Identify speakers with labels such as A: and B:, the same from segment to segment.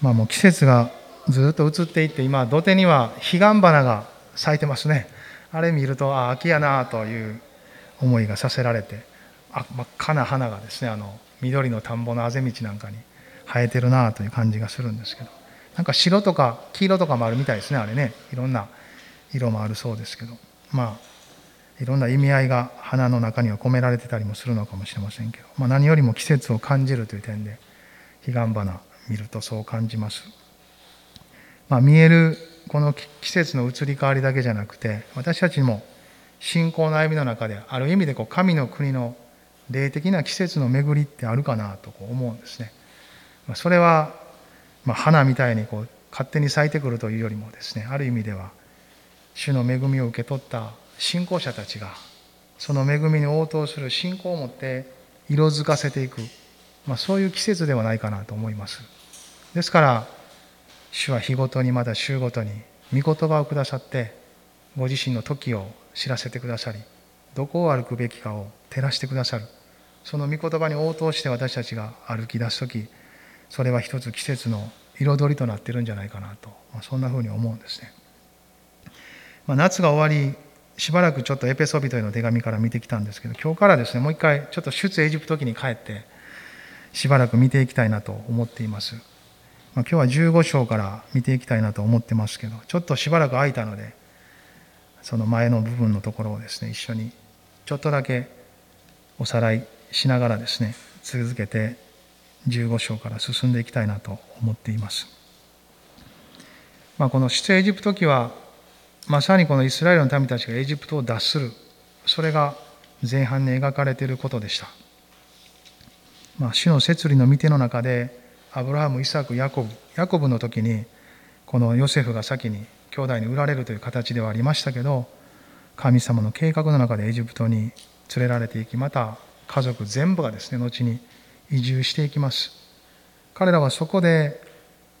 A: まあもう季節がずっと移っていって今土手には彼岸花が咲いてますね。あれ見るとあ秋やなという思いがさせられてあ真っ赤な花がですねあの緑の田んぼのあぜ道なんかに生えてるなという感じがするんですけど。なんか白とか黄色とかもあるみたいですねあれね。いろんな色もあるそうですけど。まあいろんな意味合いが花の中には込められてたりもするのかもしれませんけど、まあ、何よりも季節を感じるという点で彼岸花見るとそう感じます。まあ、見えるこの季節の移り変わりだけじゃなくて私たちも信仰の歩みの中である意味でこう神の国の霊的な季節の巡りってあるかなと思うんですね。それは、ま、花みたいにこう勝手に咲いてくるというよりもですねある意味では主の恵みを受け取った信仰者たちがその恵みに応答する信仰を持って色づかせていく、まあ、そういう季節ではないかなと思います。ですから主は日ごとにまた週ごとに御言葉をくださってご自身の時を知らせてくださりどこを歩くべきかを照らしてくださる。その御言葉に応答して私たちが歩き出す時それは一つ季節の彩りとなってるんじゃないかなと、まあ、そんなふうに思うんですね、まあ、夏が終わりしばらくちょっとエペソビトへの手紙から見てきたんですけど今日からですねもう一回ちょっと出エジプト期に帰ってしばらく見ていきたいなと思っています、今日は15章から見ていきたいなと思ってますけどちょっとしばらく空いたのでその前の部分のところをですね一緒にちょっとだけおさらいしながらですね続けて15章から進んでいきたいなと思っています。まあ、この出エジプト記はまさにこのイスラエルの民たちがエジプトを脱するそれが前半に描かれていることでした。まあ、主の摂理の御手の中でアブラハム、イサク、ヤコブ、ヤコブの時にこのヨセフが先に兄弟に売られるという形ではありましたけど神様の計画の中でエジプトに連れられていきまた家族全部がですね後に移住していきます。彼らはそこで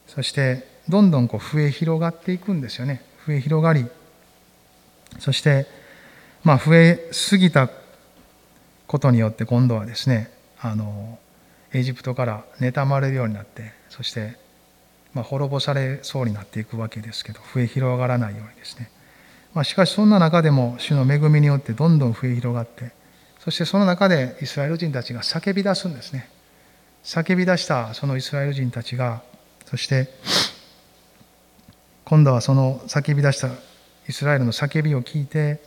A: そしてどんどんこう増え広がっていくんですよね。増え広がり。そしてまあ増えすぎたことによって今度はですねあのエジプトから妬まれるようになってそしてま滅ぼされそうになっていくわけですけど増え広がらないようにですね、まあ、しかしそんな中でも主の恵みによってどんどん増え広がってそしてその中でイスラエル人たちが叫び出すんですね。叫び出したそのイスラエル人たちがそして今度はその叫び出したイスラエルの叫びを聞いて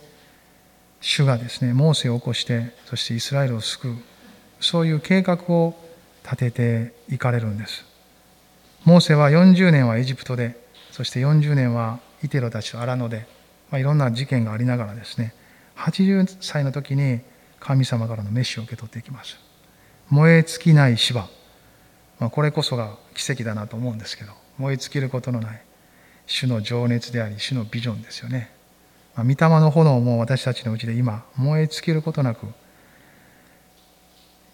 A: 主がですねモーセを起こしてそしてイスラエルを救う。そういう計画を立てていかれるんです。モーセは40年はエジプトで、そして40年はイテロたちと荒野で、まあ、いろんな事件がありながらですね、80歳の時に神様からのメッシを受け取っていきます。燃え尽きない芝。まあ、これこそが奇跡だなと思うんですけど、燃え尽きることのない主の情熱であり、主のビジョンですよね。まあ、御霊の炎も私たちのうちで今、燃え尽きることなく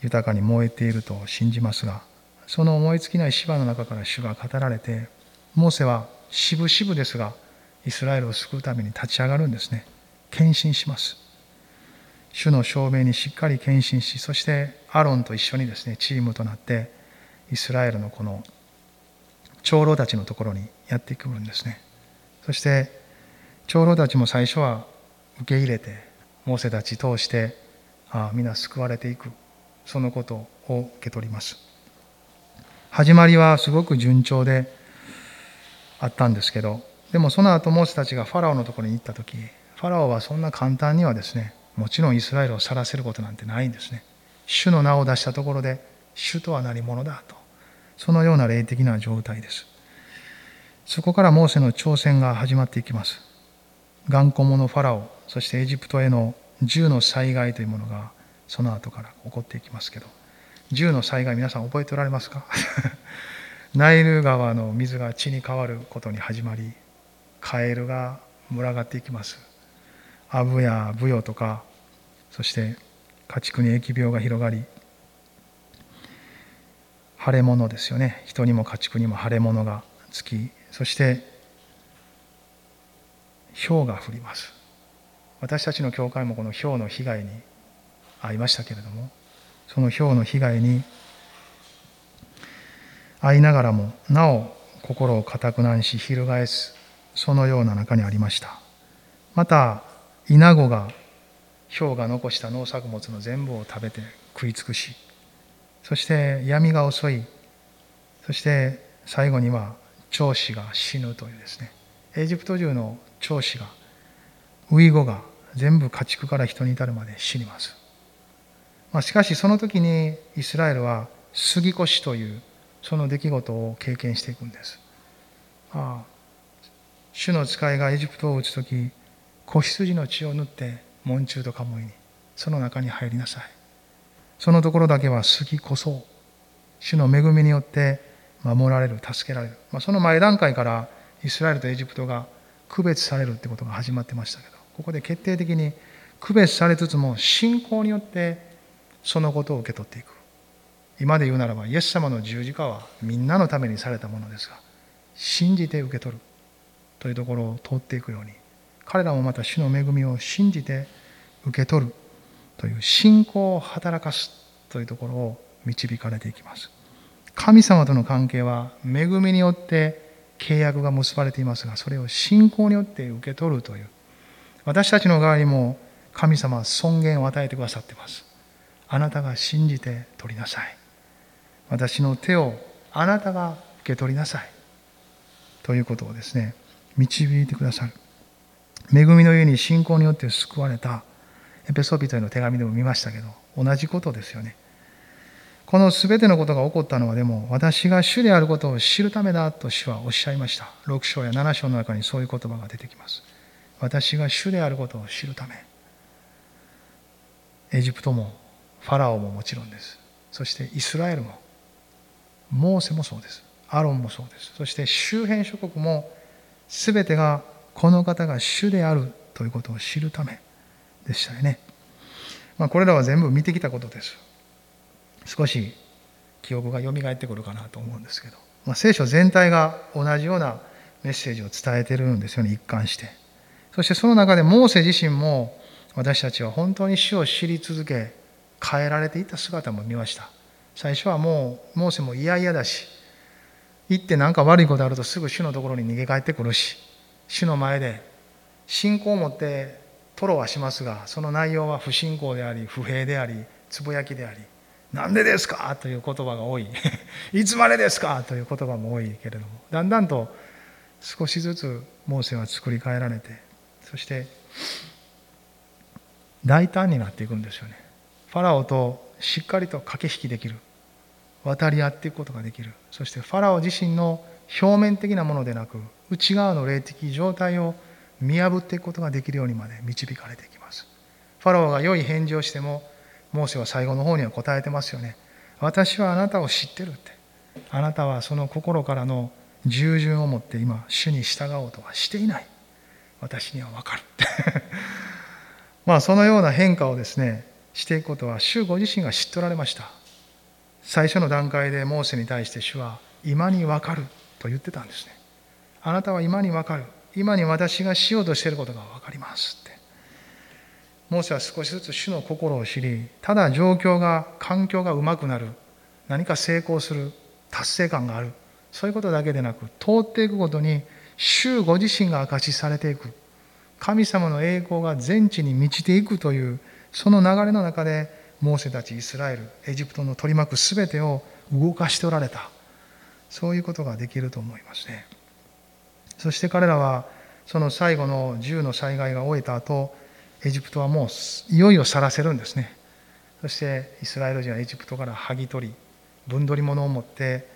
A: 豊かに燃えていると信じますがその燃え尽きない芝の中から主が語られてモーセは渋々ですがイスラエルを救うために立ち上がるんですね。献身します。主の証明にしっかり献身しそしてアロンと一緒にですねチームとなってイスラエルのこの長老たちのところにやってくるんですね。そして長老たちも最初は受け入れてモーセたち通してああ皆救われていく。そのことを受け取ります。始まりはすごく順調であったんですけどでもその後モーセたちがファラオのところに行った時ファラオはそんな簡単にはですねもちろんイスラエルを去らせることなんてないんですね。主の名を出したところで主とは何者だとそのような霊的な状態です。そこからモーセの挑戦が始まっていきます。頑固者ファラオそしてエジプトへの銃の災害というものがその後から起こっていきますけど銃の災害皆さん覚えておられますか？ナイル川の水が血に変わることに始まりカエルが群がっていきます。アブやブヨとかそして家畜に疫病が広がり腫れ物ですよね。人にも家畜にも腫れ物がつきそして氷が降ります。私たちの教会もこの氷の被害に遭いましたけれどもその氷の被害に遭いながらもなお心を固く難し翻すそのような中にありました。またイナゴが氷が残した農作物の全部を食べて食い尽くしそして闇が襲いそして最後には長子が死ぬというですね。エジプト中の長子がウイゴが全部家畜から人に至るまで死にます、まあ、しかしその時にイスラエルは杉越というその出来事を経験していくんです、ああ主の使いがエジプトを打つ時子羊の血を塗って門中とカモイにその中に入りなさい。そのところだけは杉こそ主の恵みによって守られる助けられる、まあ、その前段階からイスラエルとエジプトが区別されるってことが始まってましたけどここで決定的に区別されつつも信仰によってそのことを受け取っていく。今で言うならばイエス様の十字架はみんなのためにされたものですが信じて受け取る。というところを通っていくように彼らもまた主の恵みを信じて受け取る。という信仰を働かすというところを導かれていきます。神様との関係は恵みによって契約が結ばれていますがそれを信仰によって受け取るという。私たちの側にも神様は尊厳を与えてくださっています。あなたが信じて取りなさい。私の手をあなたが受け取りなさい。ということをですね導いてくださる。恵みの家に信仰によって救われた。エペソビトへの手紙でも見ましたけど同じことですよね。この全てのことが起こったのはでも私が主であることを知るためだと主はおっしゃいました。6章や7章の中にそういう言葉が出てきます。私が主であることを知るため。エジプトもファラオももちろんです。そしてイスラエルもモーセもそうです。アロンもそうです。そして周辺諸国も全てがこの方が主であるということを知るためでしたよね、まあ、これらは全部見てきたことです。少し記憶が蘇ってくるかなと思うんですけど、まあ、聖書全体が同じようなメッセージを伝えてるんですよね。一貫して。そしてその中でモーセ自身も私たちは本当に主を知り続け変えられていた姿も見ました。最初はもうモーセも嫌々だし行って何か悪いことあるとすぐ主のところに逃げ帰ってくるし主の前で信仰を持って吐露はしますがその内容は不信仰であり不平でありつぶやきでありなんでですかという言葉が多い。いつまでですかという言葉も多いけれどもだんだんと少しずつモーセは作り変えられてそして大胆になっていくんですよね。ファラオとしっかりと駆け引きできる。渡り合っていくことができる。そしてファラオ自身の表面的なものでなく内側の霊的状態を見破っていくことができるようにまで導かれていきます。ファラオが良い返事をしてもモーセは最後の方には答えてますよね。私はあなたを知ってるって。あなたはその心からの従順を持って今主に従おうとはしていない。私には分かる。っ てまあそのような変化をですねしていくことは主ご自身が知っておられました。最初の段階でモーセに対して主は今に分かると言ってたんですね。あなたは今に分かる。今に私がしようとしていることが分かりますって。モーセは少しずつ主の心を知りただ状況が環境がうまくなる。何か成功する。達成感がある。そういうことだけでなく通っていくごとに主ご自身が証しされていく。神様の栄光が全地に満ちていくというその流れの中でモーセたちイスラエルエジプトの取り巻く全てを動かしておられた。そういうことができると思いますね。そして彼らはその最後の銃の災害が終えた後エジプトはもういよいよ去らせるんですね。そしてイスラエル人はエジプトから剥ぎ取り分取り物を持って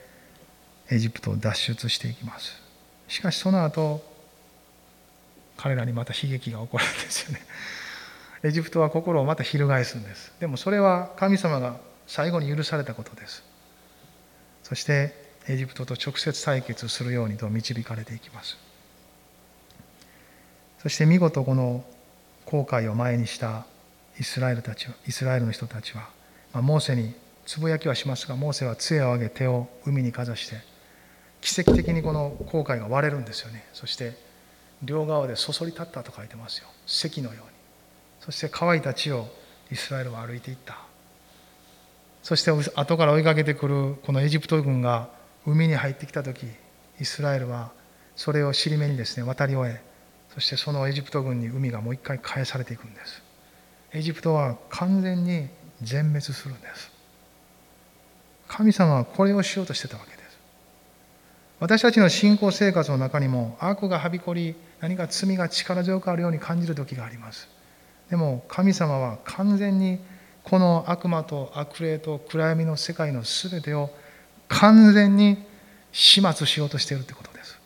A: エジプトを脱出していきます。しかしその後彼らにまた悲劇が起こるんですよね。エジプトは心をまた翻すんです。でもそれは神様が最後に許されたことです。そしてエジプトと直接対決するようにと導かれていきます。そして見事この後悔を前にしたイスラエルたちイスラエルの人たちは、まあ、モーセにつぶやきはしますがモーセは杖を上げ手を海にかざして奇跡的にこの後悔が割れるんですよね。そして両側でそそり立ったと書いてますよ。石のように。そして乾いた地をイスラエルは歩いていった。そして後から追いかけてくるこのエジプト軍が海に入ってきた時イスラエルはそれを尻目にですね渡り終えそしてそのエジプト軍に海がもう一回返されていくんです。エジプトは完全に全滅するんです。神様はこれをしようとしてたわけです。私たちの信仰生活の中にも悪がはびこり何か罪が力強くあるように感じる時があります。でも神様は完全にこの悪魔と悪霊と暗闇の世界の全てを完全に始末しようとしているということです。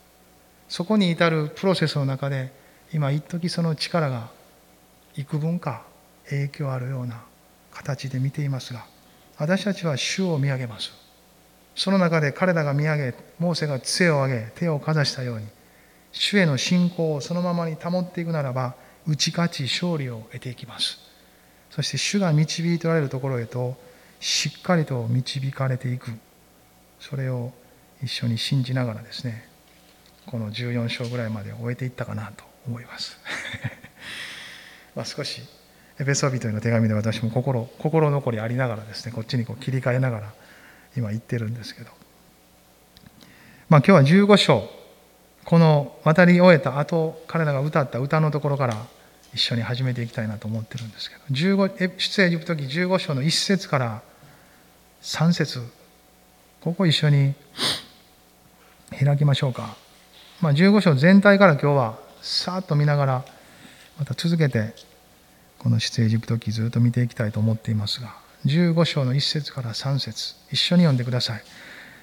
A: そこに至るプロセスの中で今一時その力が幾分か影響あるような形で見ていますが私たちは主を見上げます。その中で彼らが見上げモーセが杖を上げ手をかざしたように主への信仰をそのままに保っていくならば打ち勝ち勝利を得ていきます。そして主が導いておられるところへとしっかりと導かれていく。それを一緒に信じながらですねこの14章ぐらいまで終えていったかなと思います。まあ少しエペソビトへの手紙で私も心心残りありながらですねこっちにこう切り替えながら今言ってるんですけど。まあ今日は15章。この渡り終えた後彼らが歌った歌のところから一緒に始めていきたいなと思ってるんですけど15出エジプト記15章の1節から3節ここ一緒に開きましょうか、まあ、15章全体から今日はさーっと見ながらまた続けてこの出エジプト記ずっと見ていきたいと思っていますが15章の1節から3節一緒に読んでください。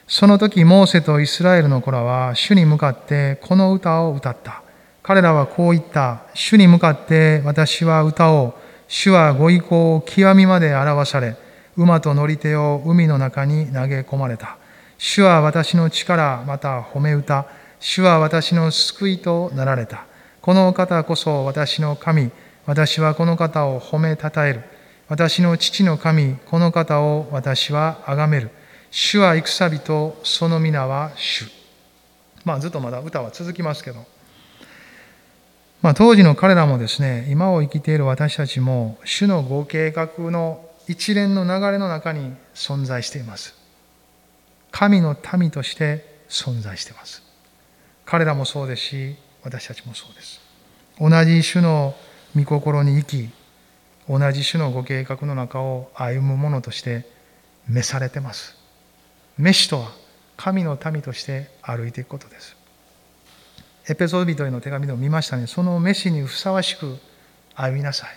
A: その時モーセとイスラエルの子らは主に向かってこの歌を歌った。彼らはこう言った。主に向かって私は歌おう。主はご意向を極みまで表され、馬と乗り手を海の中に投げ込まれた。主は私の力、また褒め歌。主は私の救いとなられた。この方こそ私の神。私はこの方を褒めたたえる。私の父の神、この方を私は崇める。主は戦人、その皆は主。まあずっとまだ歌は続きますけど、まあ、当時の彼らもですね、今を生きている私たちも、主のご計画の一連の流れの中に存在しています。神の民として存在しています。彼らもそうですし、私たちもそうです。同じ主の御心に生き、同じ主のご計画の中を歩む者として召されてます。召しとは神の民として歩いていくことです。エペソビトへの手紙でも見ましたね。その飯にふさわしく歩みなさい。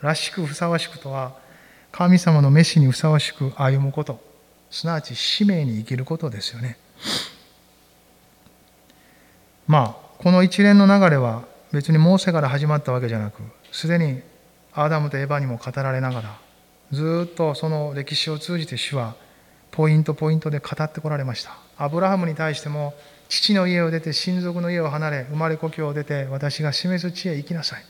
A: らしくふさわしくとは、神様の飯にふさわしく歩むこと、すなわち使命に生きることですよね。まあ、この一連の流れは別にモーセから始まったわけじゃなく、すでにアダムとエヴァにも語られながら、ずっとその歴史を通じて主はポイントポイントで語ってこられました。アブラハムに対しても父の家を出て親族の家を離れ生まれ故郷を出て私が示す地へ行きなさい。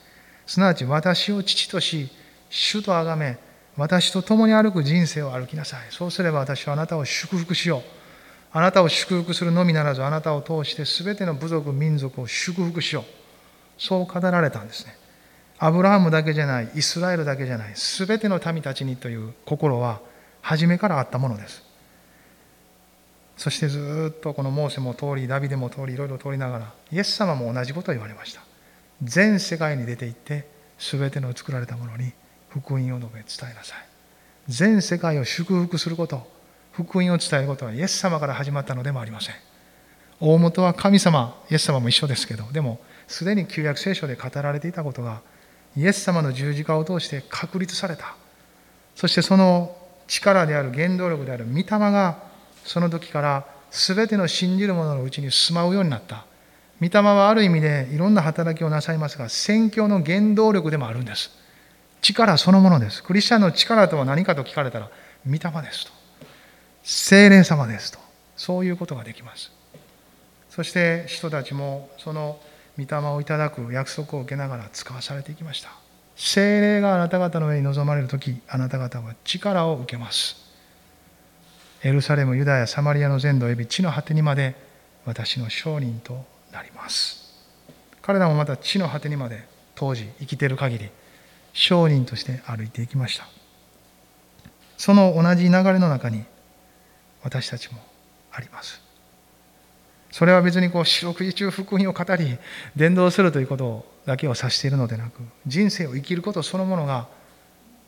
A: すなわち私を父とし主と崇め私と共に歩く人生を歩きなさい。そうすれば私はあなたを祝福しよう。あなたを祝福するのみならずあなたを通して全ての部族民族を祝福しよう。そう語られたんですね。アブラハムだけじゃないイスラエルだけじゃない全ての民たちにという心は初めからあったものです。そしてずっとこのモーセも通りダビデも通りいろいろ通りながらイエス様も同じことを言われました。全世界に出て行って全ての作られたものに福音を述べ伝えなさい。全世界を祝福すること福音を伝えることはイエス様から始まったのでもありません。大元は神様イエス様も一緒ですけどでもすでに旧約聖書で語られていたことがイエス様の十字架を通して確立された。そしてその力である原動力である御霊がその時から全ての信じる者のうちに住まうようになった。御霊はある意味でいろんな働きをなさいますが、宣教の原動力でもあるんです。力そのものです。クリスチャンの力とは何かと聞かれたら、御霊ですと。精霊様ですと。そういうことができます。そして人たちもその御霊をいただく約束を受けながら使わされていきました。精霊があなた方の上に臨まれる時、あなた方は力を受けます。エルサレム、ユダヤ、サマリアの全土及び地の果てにまで私の証人となります。彼らもまた地の果てにまで当時生きている限り証人として歩いていきました。その同じ流れの中に私たちもあります。それは別にこう四六時中福音を語り伝道するということだけを指しているのでなく人生を生きることそのものが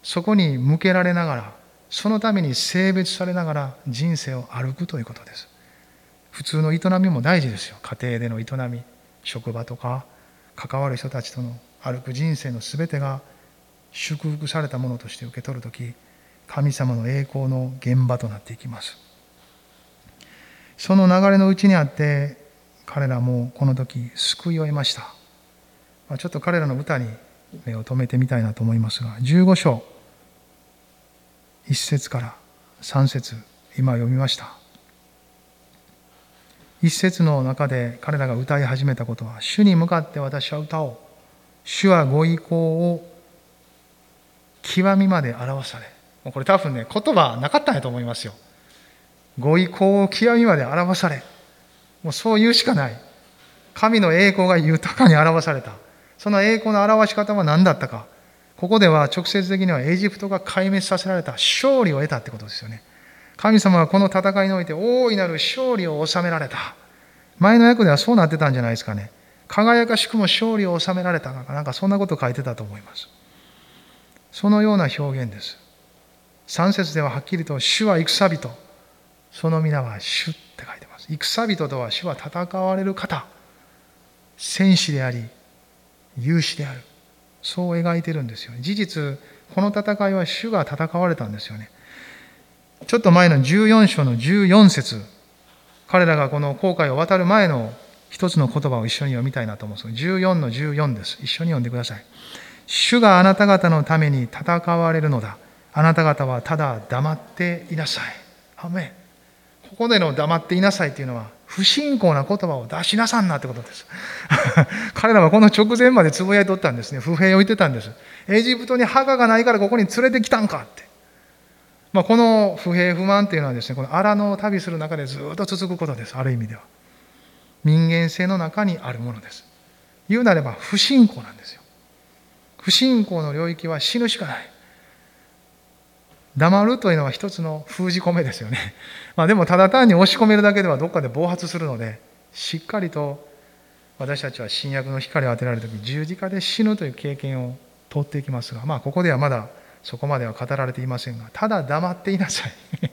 A: そこに向けられながらそのために性別されながら人生を歩くということです。普通の営みも大事ですよ。家庭での営み職場とか関わる人たちとの歩く人生の全てが祝福されたものとして受け取る時神様の栄光の現場となっていきます。その流れのうちにあって彼らもこの時救いを得ました。ちょっと彼らの歌に目を留めてみたいなと思いますが15章。1節から3節今読みました。一節の中で彼らが歌い始めたことは主に向かって私は歌おう。主はご意向を極みまで表されもうこれ多分ね言葉なかったんやと思いますよ。ご意向を極みまで表されもうそう言うしかない。神の栄光が豊かに表された。その栄光の表し方は何だったか。ここでは直接的にはエジプトが壊滅させられた勝利を得たってことですよね。神様はこの戦いにおいて大いなる勝利を収められた。前の役ではそうなってたんじゃないですかね。輝かしくも勝利を収められたか。なんかそんなこと書いてたと思います。そのような表現です。3節でははっきりと「主は戦人」その皆は「主」って書いてます。戦人とは主は戦われる方。戦士であり勇士である。そう描いてるんですよ事実この戦いは主が戦われたんですよね。ちょっと前の14章の14節彼らがこの航海を渡る前の一つの言葉を一緒に読みたいなと思うんです14の14です。一緒に読んでください。主があなた方のために戦われるのだ。あなた方はただ黙っていなさい。アメここでの黙っていなさいというのは不信仰な言葉を出しなさんなってことです。彼らはこの直前までつぶやいとったんですね。不平を言ってたんです。エジプトに墓がないからここに連れてきたんかって。まあ、この不平不満っていうのはですね、この荒野を旅する中でずっと続くことです。ある意味では。人間性の中にあるものです。言うなれば不信仰なんですよ。不信仰の領域は死ぬしかない。黙るというのは一つの封じ込めですよね。まあ、でもただ単に押し込めるだけではどっかで暴発するのでしっかりと私たちは新約の光を当てられる時十字架で死ぬという経験を通っていきますがまあここではまだそこまでは語られていませんがただ黙っていなさい。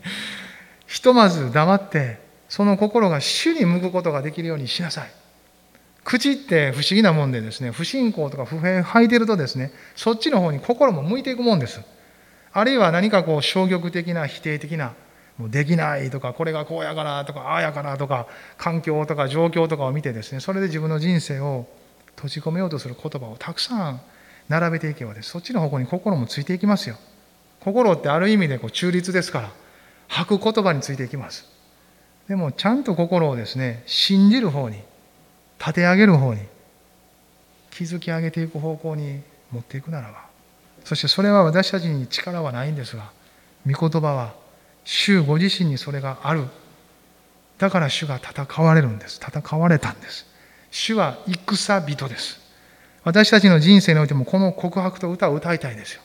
A: ひとまず黙ってその心が主に向くことができるようにしなさい。口って不思議なもんでですね不信仰とか不平吐いてるとですねそっちの方に心も向いていくもんです。あるいは何かこう消極的な否定的なもうできないとかこれがこうやからとかああやからとか環境とか状況とかを見てですねそれで自分の人生を閉じ込めようとする言葉をたくさん並べていけばです。そっちの方向に心もついていきますよ。心ってある意味でこう中立ですから吐く言葉についていきます。でもちゃんと心をですね信じる方に立て上げる方に築き上げていく方向に持っていくならばそしてそれは私たちに力はないんですが、御言葉は、主ご自身にそれがある。だから主が戦われるんです。戦われたんです。主は戦人です。私たちの人生においてもこの告白と歌を歌いたいですよ。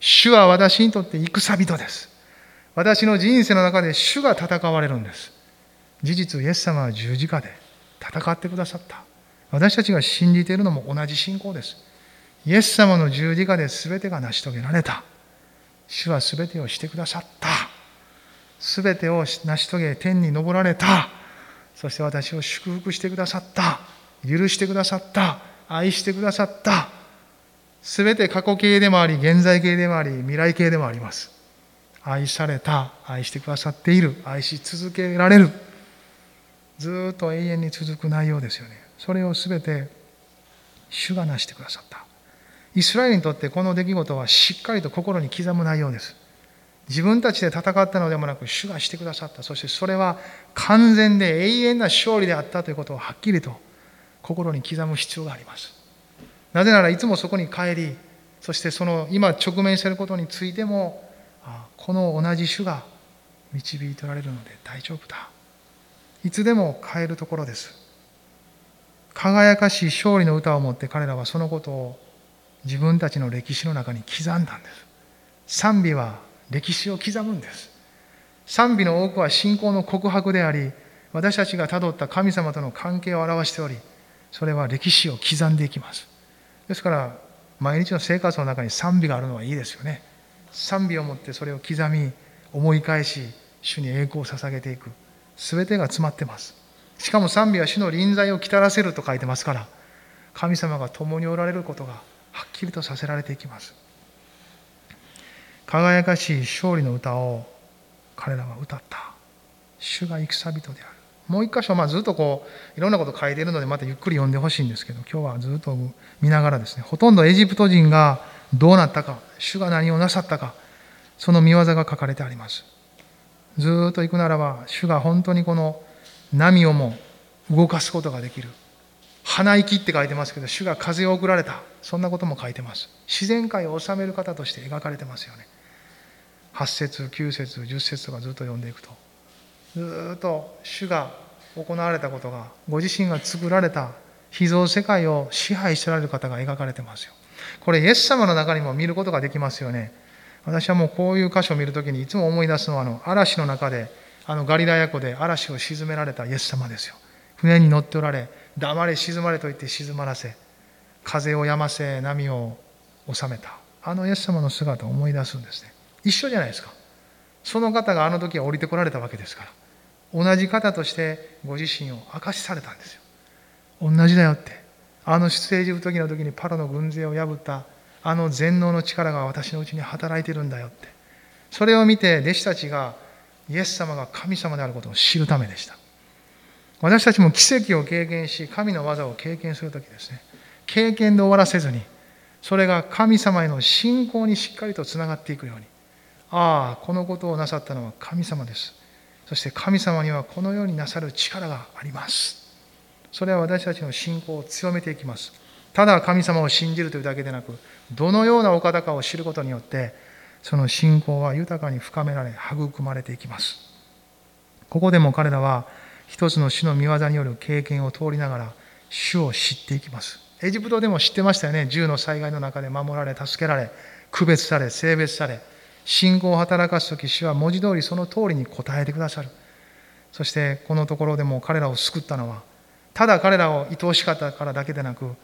A: 主は私にとって戦人です。私の人生の中で主が戦われるんです。事実、イエス様は十字架で戦ってくださった。私たちが信じているのも同じ信仰です。イエス様の十字架で全てが成し遂げられた。主は全てをしてくださった。全てを成し遂げ天に昇られた。そして私を祝福してくださった。許してくださった。愛してくださった。全て過去形でもあり、現在形でもあり、未来形でもあります。愛された、愛してくださっている、愛し続けられる。ずっと永遠に続く内容ですよね。それを全て主が成してくださった。イスラエルにとってこの出来事はしっかりと心に刻む内容です。自分たちで戦ったのでもなく主がしてくださった。そしてそれは完全で永遠な勝利であったということをはっきりと心に刻む必要があります。なぜならいつもそこに帰り、そしてその今直面していることについても、この同じ主が導いておられるので大丈夫だ。いつでも変えるところです。輝かしい勝利の歌を持って彼らはそのことを自分たちの歴史の中に刻んだんです。賛美は歴史を刻むんです。賛美の多くは信仰の告白であり私たちがたどった神様との関係を表しておりそれは歴史を刻んでいきます。ですから毎日の生活の中に賛美があるのはいいですよね。賛美を持ってそれを刻み思い返し主に栄光を捧げていく。全てが詰まってます。しかも賛美は主の臨在をきたらせると書いてますから神様が共におられることがはっきりとさせられていきます。輝かしい勝利の歌を彼らは歌った。主が戦人である。もう一箇所、まあ、ずっとこういろんなこと書いてるのでまたゆっくり読んでほしいんですけど今日はずっと見ながらですねほとんどエジプト人がどうなったか主が何をなさったかその見業が書かれてあります。ずっと行くならば主が本当にこの波をも動かすことができる。鼻息って書いてますけど主が風を送られた。そんなことも書いてます。自然界を治める方として描かれてますよね。8節9節10節とかずっと読んでいくと。ずっと主が行われたことがご自身が作られた秘蔵世界を支配しておられる方が描かれてますよ。これイエス様の中にも見ることができますよね。私はもうこういう箇所を見るときにいつも思い出すのはあの嵐の中であのガリラヤ湖で嵐を沈められたイエス様ですよ。船に乗っておられ黙れ沈まれと言って静まらせ風をやませ波を収めた。あのイエス様の姿を思い出すんですね。一緒じゃないですか。その方があの時は降りてこられたわけですから。同じ方としてご自身を明かしされたんですよ。同じだよって。あの出エジプト時の時にパロの軍勢を破ったあの全能の力が私のうちに働いてるんだよって。それを見て弟子たちがイエス様が神様であることを知るためでした。私たちも奇跡を経験し神の技を経験する時ですね。経験で終わらせずにそれが神様への信仰にしっかりとつながっていくように。ああこのことをなさったのは神様です。そして神様にはこのようになさる力があります。それは私たちの信仰を強めていきます。ただ神様を信じるというだけでなくどのようなお方かを知ることによってその信仰は豊かに深められ育まれていきます。ここでも彼らは一つの主の御業による経験を通りながら主を知っていきます。エジプトでも知ってましたよね。銃の災害の中で守られ助けられ区別され性別され信仰を働かす時主は文字通りその通りに答えてくださる。そしてこのところでも彼らを救ったのはただ彼らを愛おしかったからだけでなく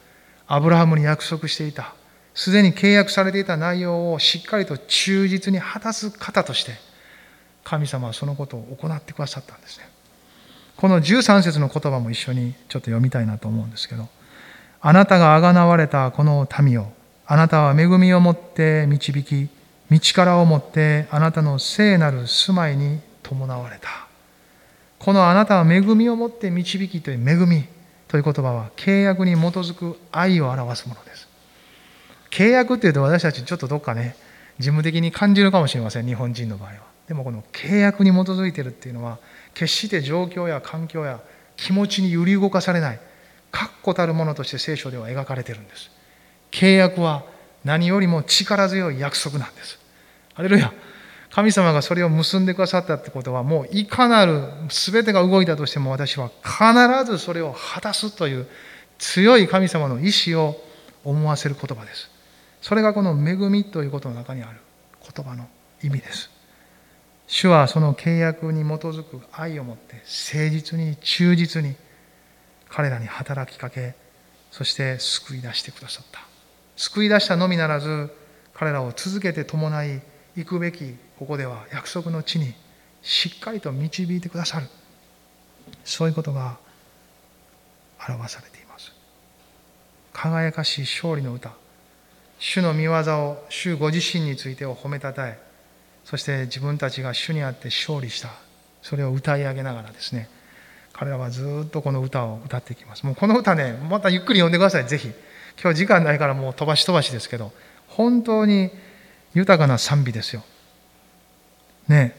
A: アブラハムに約束していたすでに契約されていた内容をしっかりと忠実に果たす方として神様はそのことを行ってくださったんですね。この13節の言葉も一緒にちょっと読みたいなと思うんですけどあなたがあがなわれたこの民をあなたは恵みをもって導き道からをもってあなたの聖なる住まいに伴われた。このあなたは恵みをもって導きという恵みという言葉は契約に基づく愛を表すものです。契約っていうと私たちちょっとどっかね事務的に感じるかもしれません日本人の場合は。でもこの契約に基づいているっていうのは決して状況や環境や気持ちに揺り動かされない確固たるものとして聖書では描かれてるんです契約は何よりも力強い約束なんです。ハレルヤ神様がそれを結んでくださったってことはもういかなる全てが動いたとしても私は必ずそれを果たすという強い神様の意志を思わせる言葉です。それがこの恵みということの中にある言葉の意味です。主はその契約に基づく愛を持って誠実に忠実に彼らに働きかけそして救い出してくださった。救い出したのみならず彼らを続けて伴い行くべきここでは約束の地にしっかりと導いてくださる。そういうことが表されています。輝かしい勝利の歌。主の見業を主ご自身についてを褒めたたえそして自分たちが主にあって勝利した。それを歌い上げながらですね。彼らはずっとこの歌を歌っていきます。もうこの歌ねまたゆっくり読んでください。ぜひ。今日時間ないからもう飛ばし飛ばしですけど。本当に豊かな賛美ですよ。ね。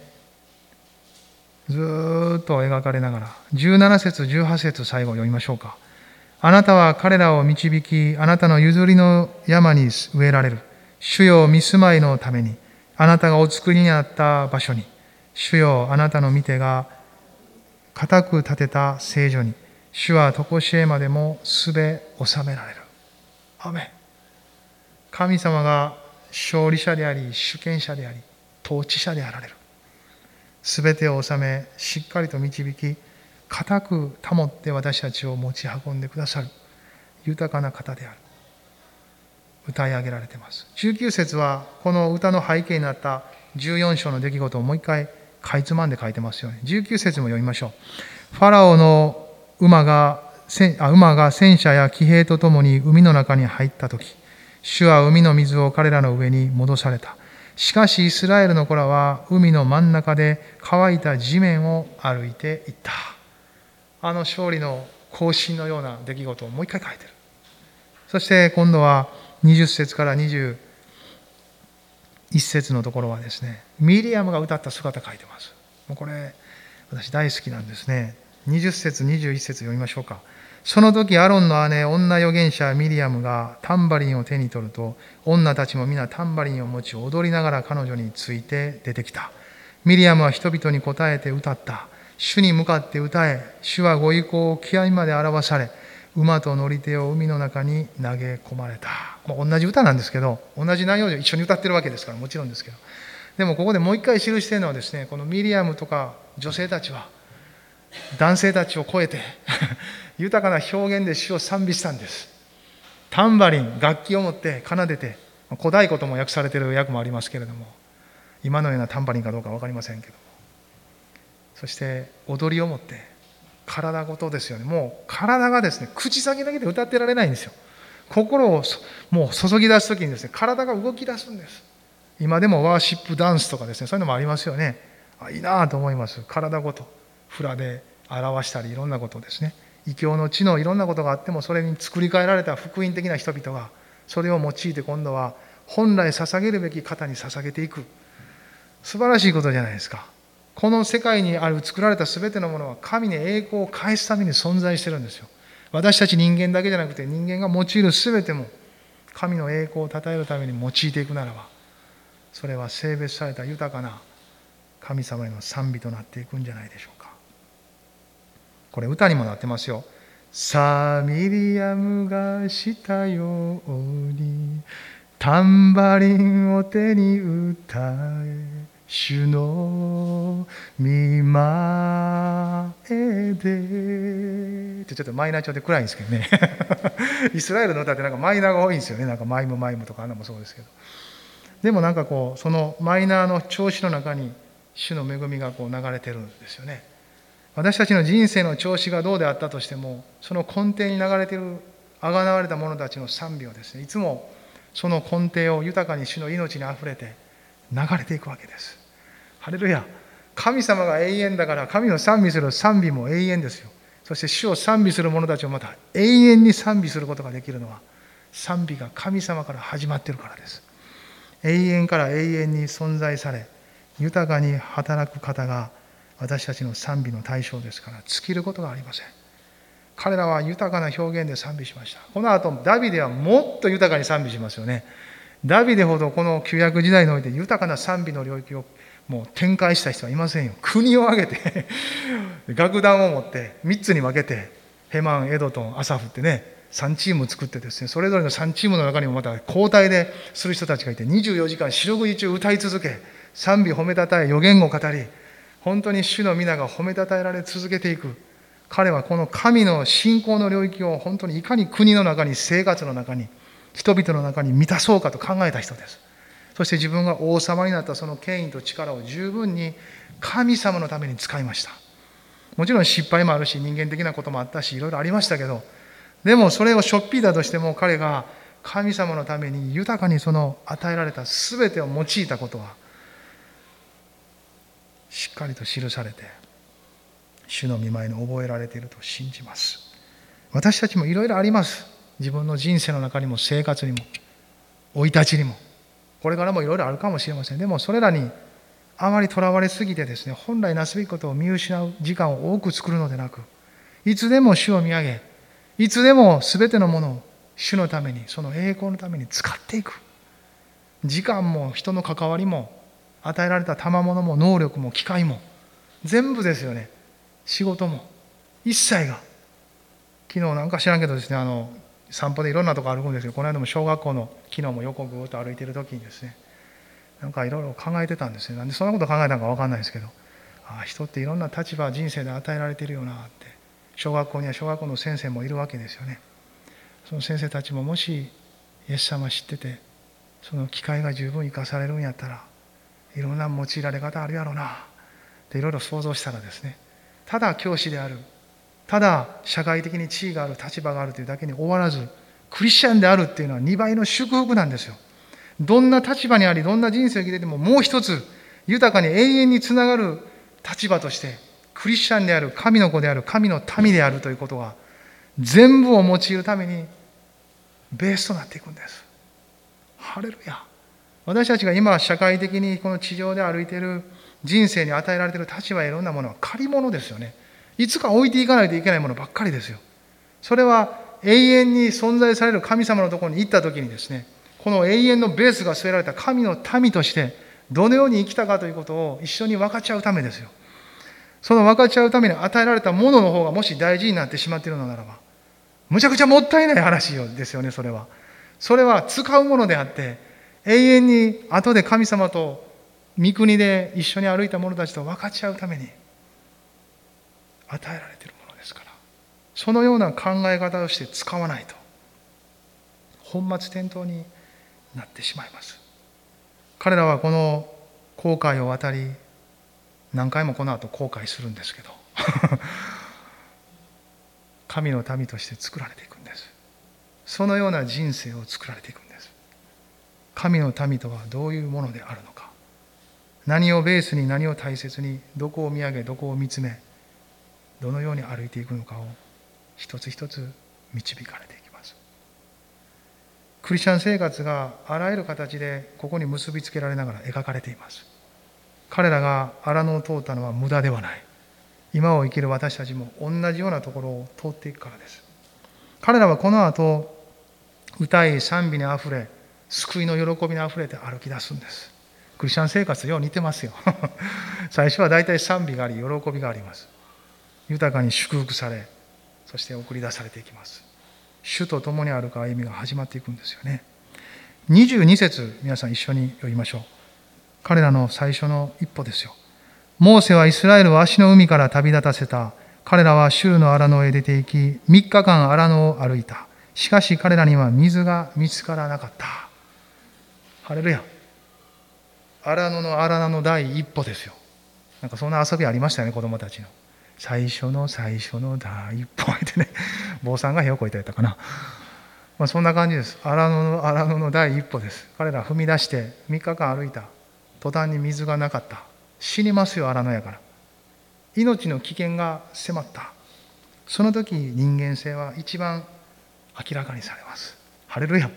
A: ずっと描かれながら。17節18節最後読みましょうか。あなたは彼らを導きあなたの譲りの山に植えられる。主よ見住まいのために。あなたがお作りになった場所に主よあなたの見てが固く立てた聖女に主は常しえまでもすべ収められる。アメ神様が勝利者であり主権者であり統治者であられる。全てを治めしっかりと導き固く保って私たちを持ち運んでくださる豊かな方である。歌い上げられています。19節はこの歌の背景になった14章の出来事をもう一回かいつまんで書いてますよね。19節も読みましょう。ファラオの馬があ馬が戦車や騎兵とともに海の中に入った時主は海の水を彼らの上に戻された。しかしイスラエルの子らは海の真ん中で乾いた地面を歩いていった。あの勝利の行進のような出来事をもう一回書いてる。そして今度は20節から21節のところはですねミリアムが歌った姿書いてます。もうこれ私大好きなんですね。20節21節読みましょうか。その時アロンの姉女預言者ミリアムがタンバリンを手に取ると女たちも皆タンバリンを持ち踊りながら彼女について出てきた。ミリアムは人々に答えて歌った。主に向かって歌え。主はご意向を極みまで表され馬と乗り手を海の中に投げ込まれた、まあ、同じ歌なんですけど同じ内容で一緒に歌ってるわけですからもちろんですけど。でもここでもう一回記しているのはですねこのミリアムとか女性たちは男性たちを超えて 豊かな表現で主を賛美したんです。タンバリン楽器を持って奏でて古代鼓とも訳されている訳もありますけれども今のようなタンバリンかどうか分かりませんけども。そして踊りを持って体ごとですよね。もう体がですね口先だけで歌ってられないんですよ。心をもう注ぎ出す時にですね体が動き出すんです。今でもワーシップダンスとかですねそういうのもありますよね。あいいなと思います。体ごとフラで表したりいろんなことですね。異教の地のいろんなことがあってもそれに作り変えられた福音的な人々がそれを用いて今度は本来捧げるべき方に捧げていく。素晴らしいことじゃないですか。この世界にある作られた全てのものは神に栄光を返すために存在してるんですよ。私たち人間だけじゃなくて人間が用いる全ても神の栄光を称えるために用いていくならばそれは性別された豊かな神様への賛美となっていくんじゃないでしょうか。これ歌にもなってますよ。サミリアムがしたようにタンバリンを手に歌え。主の見前で。ちょっとマイナー調で暗いんですけどね。イスラエルの歌ってなんかマイナーが多いんですよね。なんかマイムマイムとかあんなもそうですけど。でもなんかこうそのマイナーの調子の中に主の恵みがこう流れてるんですよね。私たちの人生の調子がどうであったとしてもその根底に流れてるあがなわれた者たちの賛美をですねいつもその根底を豊かに主の命にあふれて流れていくわけです。ハレルヤ。神様が永遠だから神を賛美する賛美も永遠ですよ。そして主を賛美する者たちをまた永遠に賛美することができるのは賛美が神様から始まっているからです。永遠から永遠に存在され豊かに働く方が私たちの賛美の対象ですから尽きることがありません。彼らは豊かな表現で賛美しました。この後ダビデはもっと豊かに賛美しますよね。ダビデほどこの旧約時代において豊かな賛美の領域をもう展開した人はいませんよ。国を挙げて 楽団を持って3つに分けてヘマンエドトンアサフってね3チーム作ってですねそれぞれの3チームの中にもまた交代でする人たちがいて24時間四六時中歌い続け賛美褒めたたえ予言を語り本当に主の皆が褒めたたえられ続けていく。彼はこの神の信仰の領域を本当にいかに国の中に生活の中に人々の中に満たそうかと考えた人です。そして自分が王様になったその権威と力を十分に神様のために使いました。もちろん失敗もあるし人間的なこともあったしいろいろありましたけどでもそれをしょっぴいたとしても彼が神様のために豊かにその与えられた全てを用いたことはしっかりと記されて主の見舞いに覚えられていると信じます。私たちもいろいろあります。自分の人生の中にも生活にも生い立ちにも。これからもいろいろあるかもしれません。でもそれらにあまりとらわれすぎてですね本来なすべきことを見失う時間を多く作るのでなくいつでも主を見上げいつでも全てのものを主のためにその栄光のために使っていく。時間も人の関わりも与えられた賜物も能力も機会も全部ですよね。仕事も一切が。昨日なんか知らんけどですねあの散歩でいろんなとこ歩くんですけどこの間も小学校の昨日も横ぐーっと歩いてる時にですねなんかいろいろ考えてたんですね。なんでそんなこと考えたのか分かんないですけどああ人っていろんな立場人生で与えられてるよなって小学校には小学校の先生もいるわけですよね。その先生たちももしイエス様知っててその機会が十分生かされるんやったらいろんな用いられ方あるやろなっていろいろ想像したらですねただ教師であるただ社会的に地位がある立場があるというだけに終わらずクリスチャンであるっていうのは2倍の祝福なんですよ。どんな立場にありどんな人生を生きててももう一つ豊かに永遠につながる立場としてクリスチャンである神の子である神の民であるということが全部を用いるためにベースとなっていくんです。ハレルヤ。私たちが今社会的にこの地上で歩いている人生に与えられている立場やいろんなものは借り物ですよね。いつか置いていかないといけないものばっかりですよ。それは永遠に存在される神様のところに行った時にですねこの永遠のベースが据えられた神の民としてどのように生きたかということを一緒に分かち合うためですよ。その分かち合うために与えられたものの方がもし大事になってしまっているのならばむちゃくちゃもったいない話ですよねそれは。それは使うものであって永遠に後で神様と御国で一緒に歩いた者たちと分かち合うために与えられているものですから。そのような考え方をして使わないと。本末転倒になってしまいます。彼らはこの航海を渡り何回もこの後後悔するんですけど。神の民として作られていくんです。そのような人生を作られていくんです。神の民とはどういうものであるのか。何をベースに何を大切にどこを見上げどこを見つめどのように歩いていくのかを一つ一つ導かれていきます。クリスチャン生活があらゆる形でここに結びつけられながら描かれています。彼らが荒野を通ったのは無駄ではない。今を生きる私たちも同じようなところを通っていくからです。彼らはこの後歌い賛美にあふれ救いの喜びにあふれて歩き出すんです。クリスチャン生活よう似てますよ。最初は大体賛美があり喜びがあります。豊かに祝福されそして送り出されていきます。主と共にあるか歩みが始まっていくんですよね。22節皆さん一緒に読みましょう。彼らの最初の一歩ですよ。モーセはイスラエルを足の海から旅立たせた。彼らは州の荒野へ出て行き3日間荒野を歩いた。しかし彼らには水が見つからなかった。ハレルヤ。荒野の荒野の第一歩ですよ。なんかそんな遊びありましたよね子供たちの。最初の最初の第一歩。ってね坊さんが部屋をこいたやったかな、まあ、そんな感じです。荒野の荒野の第一歩です。彼ら踏み出して3日間歩いた。途端に水がなかった。死にますよ荒野やから。命の危険が迫った。その時人間性は一番明らかにされます。ハレルヤ。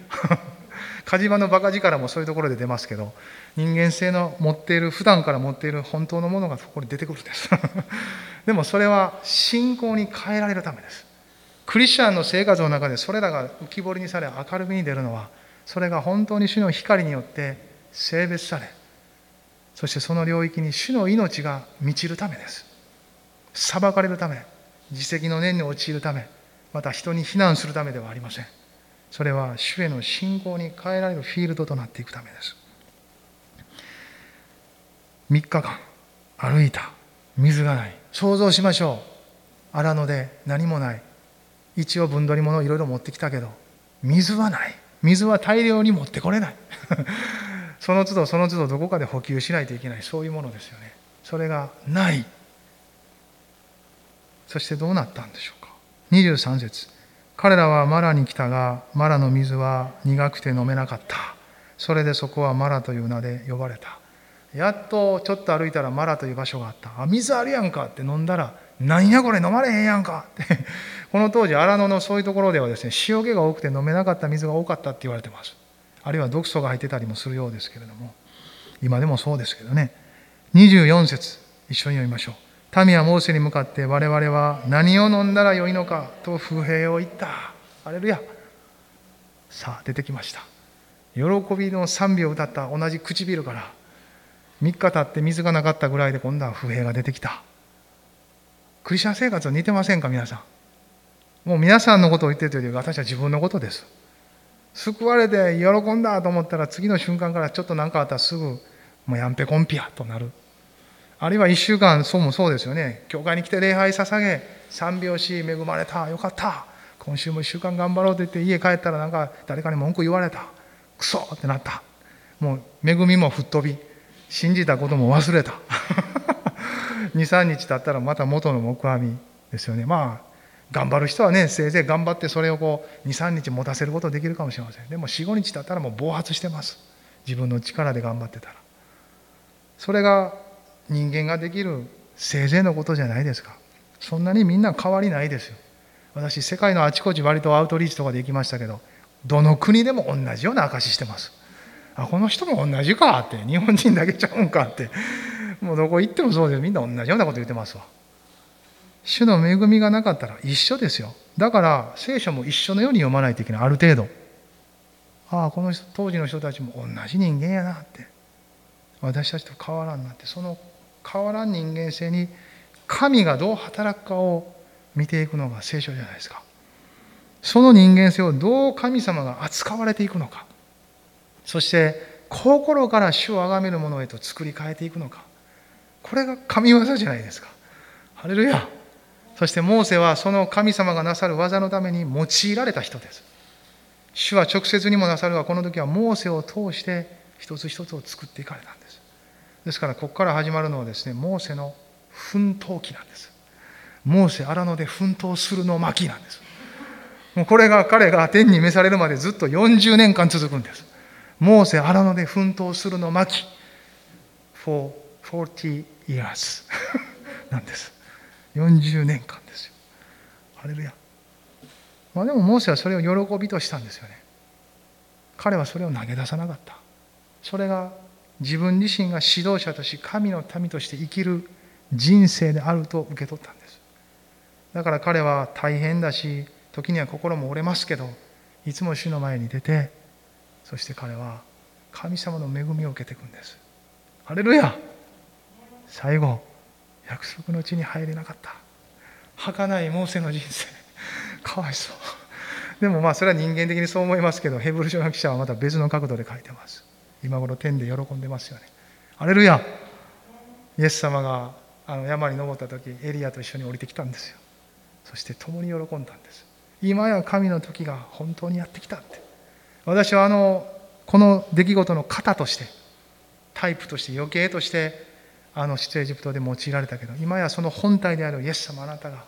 A: 火事場のバカ力もそういうところで出ますけど人間性の持っている普段から持っている本当のものがそこに出てくるんです。でもそれは信仰に変えられるためです。クリスチャンの生活の中でそれらが浮き彫りにされ明るみに出るのはそれが本当に主の光によって性別されそしてその領域に主の命が満ちるためです。裁かれるため自責の念に陥るためまた人に非難するためではありません。それは主への信仰に変えられるフィールドとなっていくためです。3日間歩いた。水がない。想像しましょう。荒野で何もない。一応分取り物いろいろ持ってきたけど水はない。水は大量に持ってこれない。その都度その都度どこかで補給しないといけない。そういうものですよね。それがない。そしてどうなったんでしょうか。23節。彼らはマラに来たがマラの水は苦くて飲めなかった。それでそこはマラという名で呼ばれた。やっとちょっと歩いたらマラという場所があった。あ水あるやんかって飲んだらなんやこれ飲まれへんやんかって。この当時荒野のそういうところではですね塩気が多くて飲めなかった水が多かったって言われてます。あるいは毒素が入ってたりもするようですけれども今でもそうですけどね。24節一緒に読みましょう。民はモーセに向かって我々は何を飲んだらよいのかと不平を言った。あれるやさあ出てきました。喜びの賛美を歌った同じ唇から。3日経って水がなかったぐらいで今度は不平が出てきた。クリスチャン生活は似てませんか皆さん。もう皆さんのことを言ってるというより私は自分のことです。救われて喜んだと思ったら次の瞬間からちょっと何かあったらすぐもうやんぺこんぴやとなる。あるいは1週間そうもそうですよね。教会に来て礼拝捧げ賛美をし恵まれたよかった。今週も1週間頑張ろうと言って家帰ったらなんか誰かに文句言われた。クソってなった。もう恵みも吹っ飛び信じたことも忘れた。23日経ったらまた元の木阿弥ですよね。まあ頑張る人はねせいぜい頑張ってそれをこう23日持たせることできるかもしれません。でも45日経ったらもう暴発してます。自分の力で頑張ってたら。それが人間ができるせいぜいのことじゃないですか。そんなにみんな変わりないですよ。私世界のあちこち割とアウトリーチとかで行きましたけどどの国でも同じような証ししてます。あこの人も同じかって日本人だけちゃうんかって。もうどこ行ってもそうですみんな同じようなこと言ってますわ。主の恵みがなかったら一緒ですよ。だから聖書も一緒のように読まないといけない。ある程度。ああこの人当時の人たちも同じ人間やなって。私たちと変わらんなって。その変わらん人間性に神がどう働くかを見ていくのが聖書じゃないですか。その人間性をどう神様が扱われていくのか。そして心から主を崇めるものへと作り変えていくのか。これが神業じゃないですか。ハレルヤ。そしてモーセはその神様がなさる技のために用いられた人です。主は直接にもなさるがこの時はモーセを通して一つ一つを作っていかれた。ですからここから始まるのはですねモーセの奮闘期なんです。モーセ荒野で奮闘するの巻なんです。もうこれが彼が天に召されるまでずっと40年間続くんです。モーセ荒野で奮闘するの巻 for 40 years なんです40年間ですよ。ハレルヤ。まあでもモーセはそれを喜びとしたんですよね。彼はそれを投げ出さなかった。それが自分自身が指導者とし神の民として生きる人生であると受け取ったんです。だから彼は大変だし時には心も折れますけどいつも主の前に出てそして彼は神様の恵みを受けていくんです。ハレルヤ!最後約束の地に入れなかった。儚いモーセの人生。かわいそう。でもまあそれは人間的にそう思いますけどヘブル書の記者はまた別の角度で書いてます。今頃天で喜んでますよね。アレルヤ。イエス様があの山に登った時エリアと一緒に降りてきたんですよ。そして共に喜んだんです。今や神の時が本当にやってきたって。私はあのこの出来事の型としてタイプとして余計としてあの出エジプトで用いられたけど今やその本体であるイエス様あなたが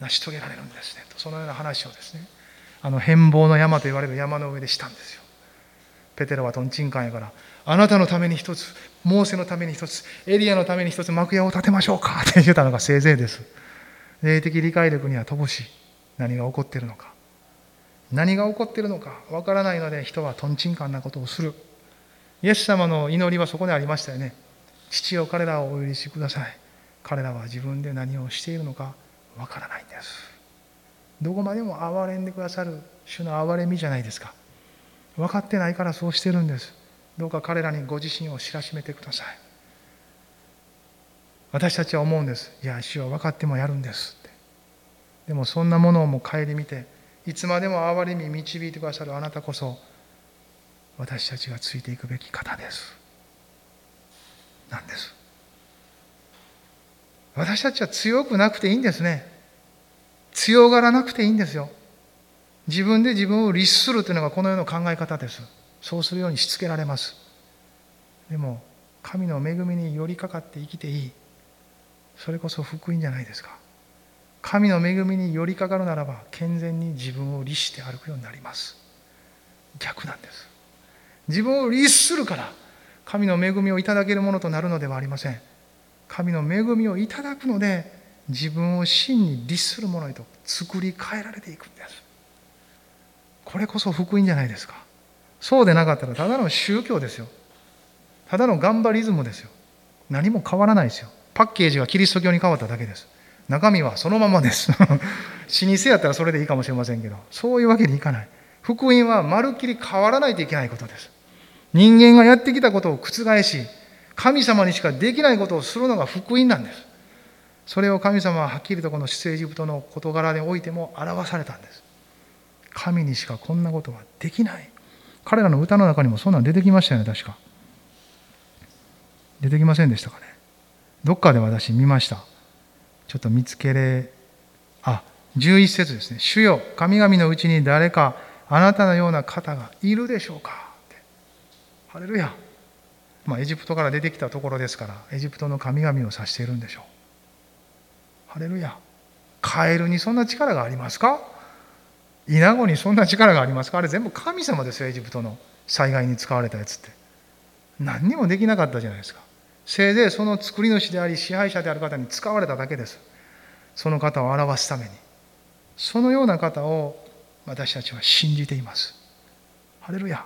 A: 成し遂げられるんですね。とそのような話をですねあの変貌の山と言われる山の上でしたんですよ。ペテロはトンチンカンやからあなたのために一つモーセのために一つエリアのために一つ幕屋を建てましょうか って言ったのがせいぜいです。霊的理解力には乏しい。何が起こっているのか。何が起こっているのかわからないので人はトンチンカンなことをする。イエス様の祈りはそこにありましたよね。父よ彼らをお許しください。彼らは自分で何をしているのかわからないんです。どこまでも憐れんでくださる主の憐れみじゃないですか。分かってないからそうしてるんです。どうか彼らにご自身を知らしめてください。私たちは思うんです。いや主は分かってもやるんですって。でもそんなものをも顧みていつまでも憐れみ導いてくださるあなたこそ私たちがついていくべき方です。なんです。私たちは強くなくていいんですね。強がらなくていいんですよ。自分で自分を律するというのがこの世の考え方です。そうするようにしつけられます。でも神の恵みに寄りかかって生きていい。それこそ福音じゃないですか。神の恵みに寄りかかるならば健全に自分を律して歩くようになります。逆なんです。自分を律するから神の恵みをいただけるものとなるのではありません。神の恵みをいただくので自分を真に律するものへと作り変えられていくんです。これこそ福音じゃないですか。そうでなかったらただの宗教ですよ。ただの頑張リズムですよ。何も変わらないですよ。パッケージがキリスト教に変わっただけです。中身はそのままです。老舗やったらそれでいいかもしれませんけど。そういうわけにいかない。福音はまるっきり変わらないといけないことです。人間がやってきたことを覆し神様にしかできないことをするのが福音なんです。それを神様ははっきりとこの出エジプトの事柄においても表されたんです。神にしかこんなことはできない。彼らの歌の中にもそんなん出てきましたよね確か。出てきませんでしたかね。どっかで私見ました。ちょっと見つけれあ11節ですね「主よ神々のうちに誰かあなたのような方がいるでしょうか?」って。ハレルヤ。まあエジプトから出てきたところですからエジプトの神々を指しているんでしょう。ハレルヤ。カエルにそんな力がありますか？イナゴにそんな力がありますか？あれ全部神様ですよエジプトの災害に使われたやつって。何にもできなかったじゃないですか。せいぜいその作り主であり支配者である方に使われただけです。その方を表すために。そのような方を私たちは信じています。ハレルヤ。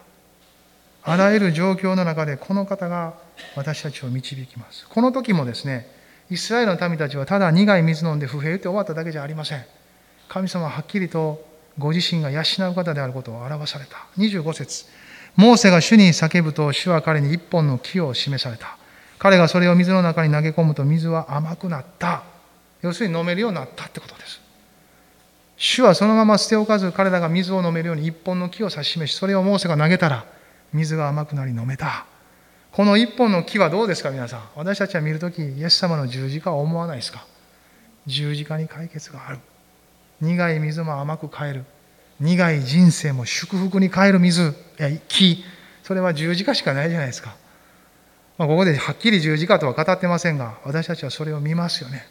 A: あらゆる状況の中でこの方が私たちを導きます。この時もですねイスラエルの民たちはただ苦い水飲んで不平って終わっただけじゃありません。神様ははっきりとご自身が養う方であることを表された。25節。モーセが主に叫ぶと主は彼に一本の木を示された。彼がそれを水の中に投げ込むと水は甘くなった。要するに飲めるようになったってことです。主はそのまま捨ておかず彼らが水を飲めるように一本の木を指し示しそれをモーセが投げたら水が甘くなり飲めた。この一本の木はどうですか皆さん。私たちは見るときイエス様の十字架を思わないですか。十字架に解決がある。苦い水も甘く変える。苦い人生も祝福に変える水。や木それは十字架しかないじゃないですか、まあ、ここではっきり十字架とは語ってませんが私たちはそれを見ますよね。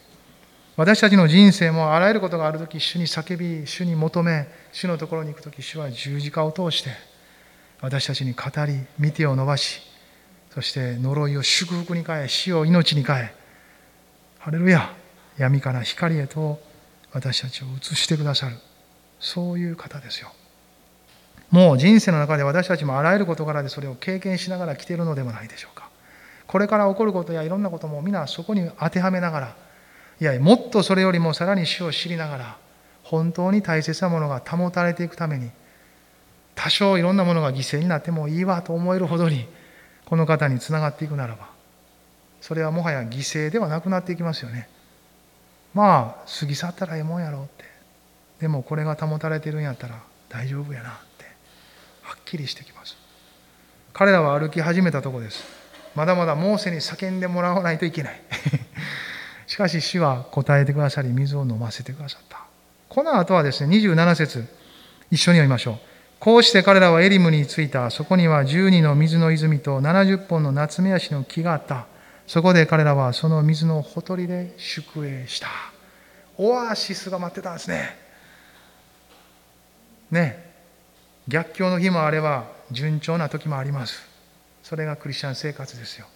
A: 私たちの人生もあらゆることがあるとき主に叫び主に求め主のところに行くとき主は十字架を通して私たちに語り見てを伸ばしそして呪いを祝福に変え死を命に変えハレルヤ闇から光へと私たちを移してくださる。そういう方ですよ。もう人生の中で私たちもあらゆる事柄でそれを経験しながら来ているのではないでしょうか。これから起こることやいろんなことも皆そこに当てはめながらいやもっとそれよりもさらに死を知りながら本当に大切なものが保たれていくために多少いろんなものが犠牲になってもいいわと思えるほどにこの方につながっていくならばそれはもはや犠牲ではなくなっていきますよね。まあ過ぎ去ったらええもんやろうって。でもこれが保たれてるんやったら大丈夫やなってはっきりしてきます。彼らは歩き始めたとこです。まだまだモーセに叫んでもらわないといけない。しかし主は答えてくださり水を飲ませてくださった。この後はですね27節一緒に読みましょう。こうして彼らはエリムに着いた。そこには12の水の泉と70本の夏目足の木があった。そこで彼らはその水のほとりで宿営した。オアシスが待ってたんですね。ね。逆境の日もあれば順調な時もあります。それがクリスチャン生活ですよ。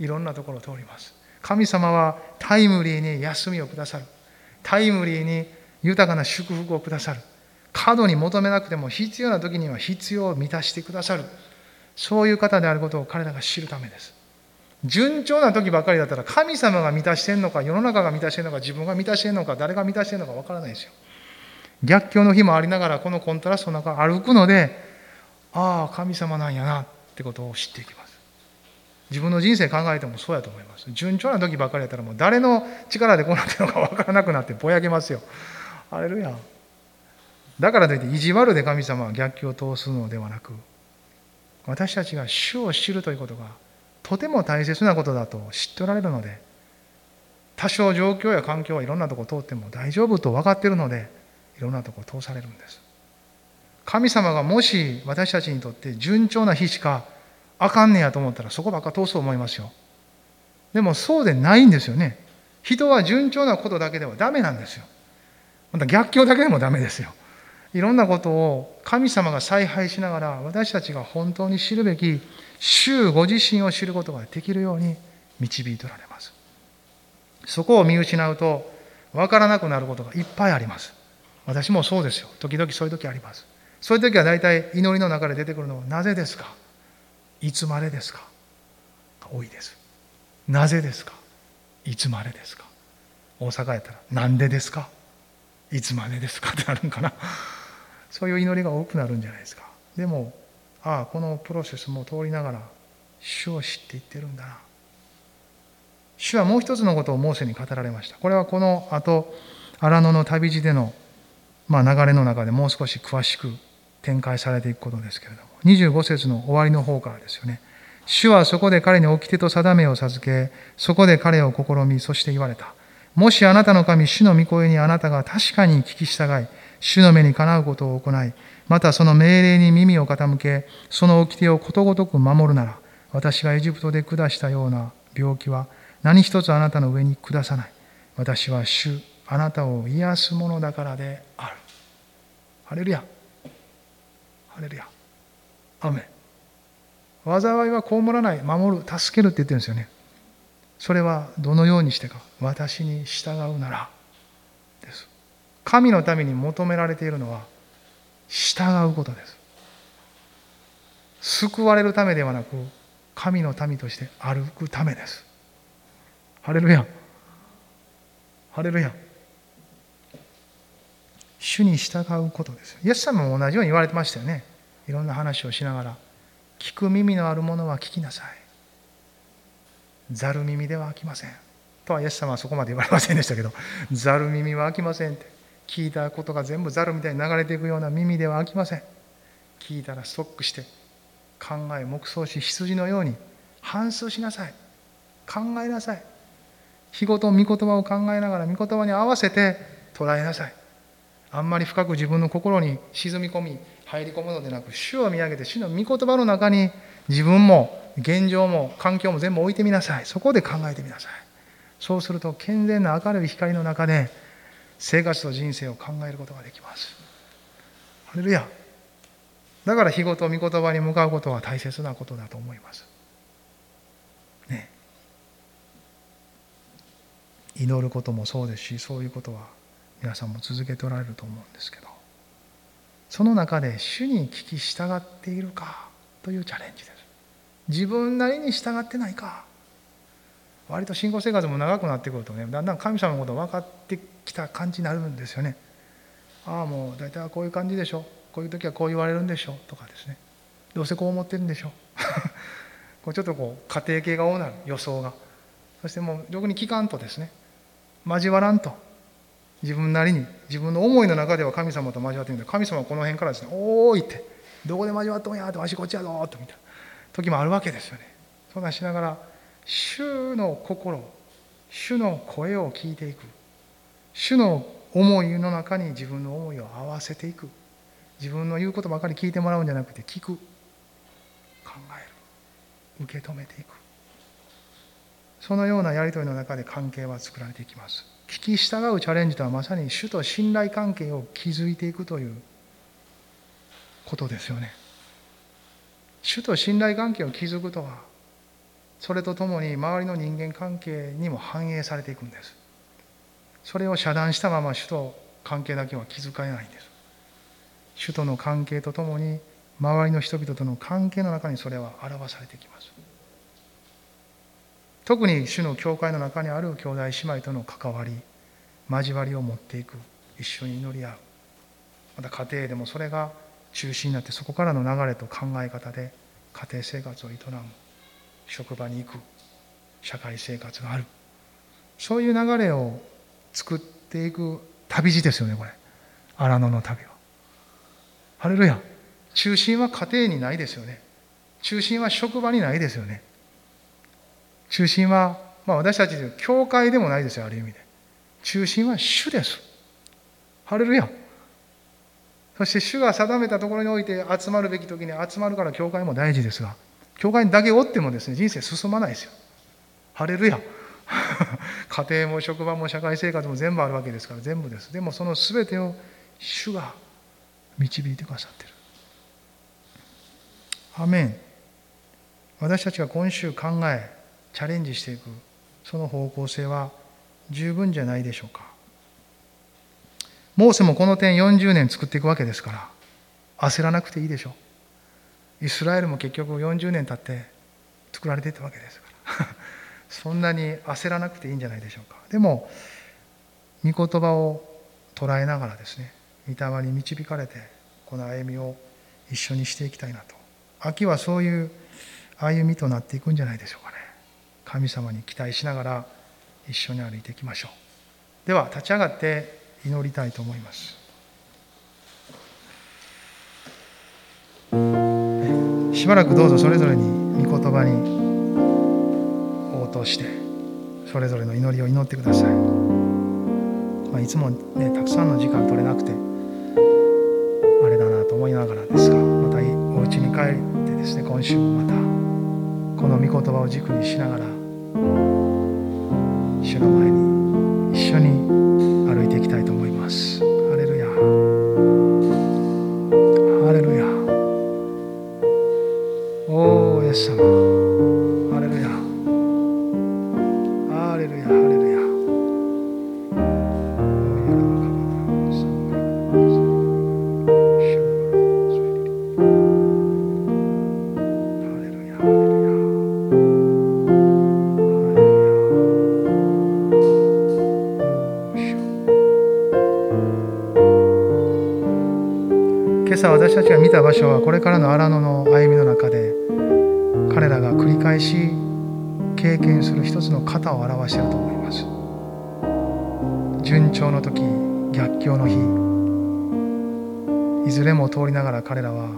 A: いろんなところを通ります。神様はタイムリーに休みをくださる。タイムリーに豊かな祝福をくださる。過度に求めなくても必要な時には必要を満たしてくださる。そういう方であることを彼らが知るためです。順調な時ばかりだったら神様が満たしてんのか世の中が満たしてんのか自分が満たしてんのか誰が満たしてんのかわからないですよ。逆境の日もありながらこのコントラストの中歩くのでああ神様なんやなってことを知っていきます。自分の人生考えてもそうやと思います。順調な時ばかりやったらもう誰の力でこうなってるのか分からなくなってぼやけますよ。あれるやんだからといって意地悪で神様は逆境を通すのではなく私たちが主を知るということがとても大切なことだと知っておられるので多少状況や環境はいろんなとこ通っても大丈夫と分かっているのでいろんなとこ通されるんです。神様がもし私たちにとって順調な日しかあかんねやと思ったらそこばっか通すと思いますよ。でもそうでないんですよね。人は順調なことだけではダメなんですよ。また逆境だけでもダメですよ。いろんなことを神様が采配しながら私たちが本当に知るべき主ご自身を知ることができるように導いておられます。そこを見失うと分からなくなることがいっぱいあります。私もそうですよ。時々そういう時あります。そういう時は大体祈りの中で出てくるのはなぜですか？いつまでですか？多いです。なぜですか？いつまでですか？大阪やったらなんでですか？いつまでですか？ってなるんかな。そういう祈りが多くなるんじゃないですか。でもああこのプロセスも通りながら主を知っていってるんだな。主はもう一つのことをモーセに語られました。これはこの後荒野の旅路でのまあ、流れの中でもう少し詳しく展開されていくことですけれども。25節の終わりの方からですよね。主はそこで彼に掟と定めを授け、そこで彼を試み、そして言われた。もしあなたの神、主の御声にあなたが確かに聞き従い、主の目にかなうことを行い、またその命令に耳を傾け、その掟をことごとく守るなら、私がエジプトで下したような病気は何一つあなたの上に下さない。私は主、あなたを癒すものだからである。ハレルヤ。ハレルヤ。アメ災いは被らない、守る、助けるって言ってるんですよね。それはどのようにしてか。私に従うならです。神のために求められているのは従うことです。救われるためではなく、神の民として歩くためです。ハレルヤ。ハレルヤ。主に従うことです。イエス様も同じように言われてましたよね。いろんな話をしながら。聞く耳のあるものは聞きなさい。ざる耳では飽きません。とはイエス様はそこまで言われませんでしたけど、ざる耳は飽きませんって。聞いたことが全部ざるみたいに流れていくような耳では飽きません。聞いたらストックして、考え、黙想し、羊のように反芻しなさい。考えなさい。日ごと御言葉を考えながら御言葉に合わせて捉えなさい。あんまり深く自分の心に沈み込み入り込むのでなく主を見上げて主の御言葉の中に自分も現状も環境も全部置いてみなさいそこで考えてみなさいそうすると健全な明るい光の中で生活と人生を考えることができます。ハレルヤ。だから日ごと御言葉に向かうことは大切なことだと思います。ね。祈ることもそうですしそういうことは皆さんも続けておられると思うんですけど。その中で主に聞き従っているかというチャレンジです。自分なりに従ってないか。割と信仰生活も長くなってくるとねだんだん神様のこと分かってきた感じになるんですよね。ああもう大体はこういう感じでしょ。こういう時はこう言われるんでしょ。とかですね。どうせこう思ってるんでしょ。こうちょっとこう家庭系が多なる予想が。そしてもう逆に聞かんとですね。交わらんと。自分なりに自分の思いの中では神様と交わってるんで神様はこの辺からですね「おーい」って「どこで交わっとんや」って「わしこっちやぞ」とみたいな時もあるわけですよね。そんなしながら主の心主の声を聞いていく。主の思いの中に自分の思いを合わせていく。自分の言うことばかり聞いてもらうんじゃなくて聞く。考える。受け止めていく。そのようなやり取りの中で関係は作られていきます。聞き従うチャレンジとはまさに主と信頼関係を築いていくということですよね。主と信頼関係を築くとはそれとともに周りの人間関係にも反映されていくんです。それを遮断したまま主と関係だけは築かれないんです。主との関係とともに周りの人々との関係の中にそれは表されてきます。特に主の教会の中にある兄弟姉妹との関わり交わりを持っていく一緒に祈り合うまた家庭でもそれが中心になってそこからの流れと考え方で家庭生活を営む職場に行く社会生活があるそういう流れを作っていく旅路ですよねこれ。荒野の旅は。ハレルヤ。中心は家庭にないですよね。中心は職場にないですよね。中心は、まあ、私たちで教会でもないですよある意味で。中心は主です。ハレルヤ。そして主が定めたところにおいて集まるべき時に集まるから教会も大事ですが教会にだけおってもですね人生進まないですよ。ハレルヤ。家庭も職場も社会生活も全部あるわけですから全部です。でもその全てを主が導いてくださってる。アメン。私たちが今週考えチャレンジしていくその方向性は十分じゃないでしょうか。モーセもこの点40年作っていくわけですから焦らなくていいでしょう。イスラエルも結局40年経って作られていったわけです。そんなに焦らなくていいんじゃないでしょうか。でも御言葉を捉えながらですね御霊に導かれてこの歩みを一緒にしていきたいなと。秋はそういう歩みとなっていくんじゃないでしょうかね。神様に期待しながら一緒に歩いていきましょう。では立ち上がって祈りたいと思います。しばらくどうぞそれぞれに御言葉に通してそれぞれの祈りを祈ってください、まあ、いつもねたくさんの時間取れなくてあれだなと思いながらですがまたお家に帰ってですね今週もまたこの御言葉を軸にしながら主の前に一緒にた場所はこれからの荒野の歩みの中で彼らが繰り返し経験する一つの型を表していると思います。順調の時逆境の日いずれも通りながら彼らは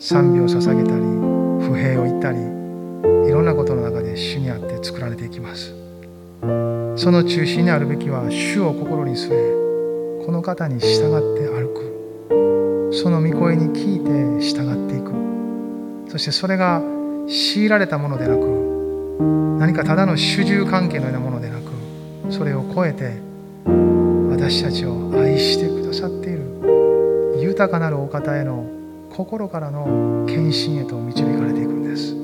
A: 賛美を捧げたり不平を言ったりいろんなことの中で主にあって作られていきます。その中心にあるべきは主を心に据えこの方に従って歩その御声に聞いて従っていく。そしてそれが強いられたものでなく何かただの主従関係のようなものでなくそれを超えて私たちを愛してくださっている豊かなるお方への心からの献身へと導かれていくんです。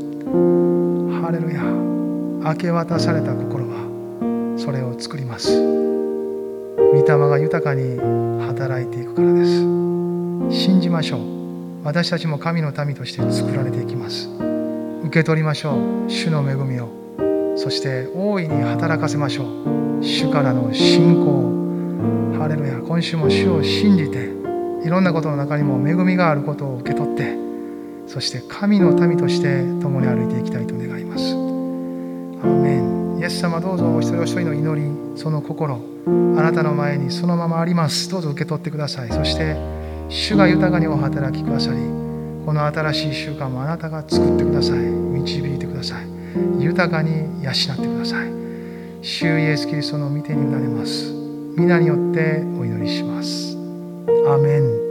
A: ハレルヤ。明け渡された心はそれを作ります。御霊が豊かに働いていくからです。信じましょう。私たちも神の民として作られていきます。受け取りましょう。主の恵みを。そして大いに働かせましょう。主からの信仰ハレルヤ。今週も主を信じていろんなことの中にも恵みがあることを受け取ってそして神の民として共に歩いていきたいと願います。アーメン。イエス様どうぞお一人お一人の祈りその心あなたの前にそのままあります。どうぞ受け取ってください。そして主が豊かにお働きくださりこの新しい習慣もあなたが作ってください。導いてください。豊かに養ってください。主イエスキリストの御手になれます。皆によってお祈りします。アメン。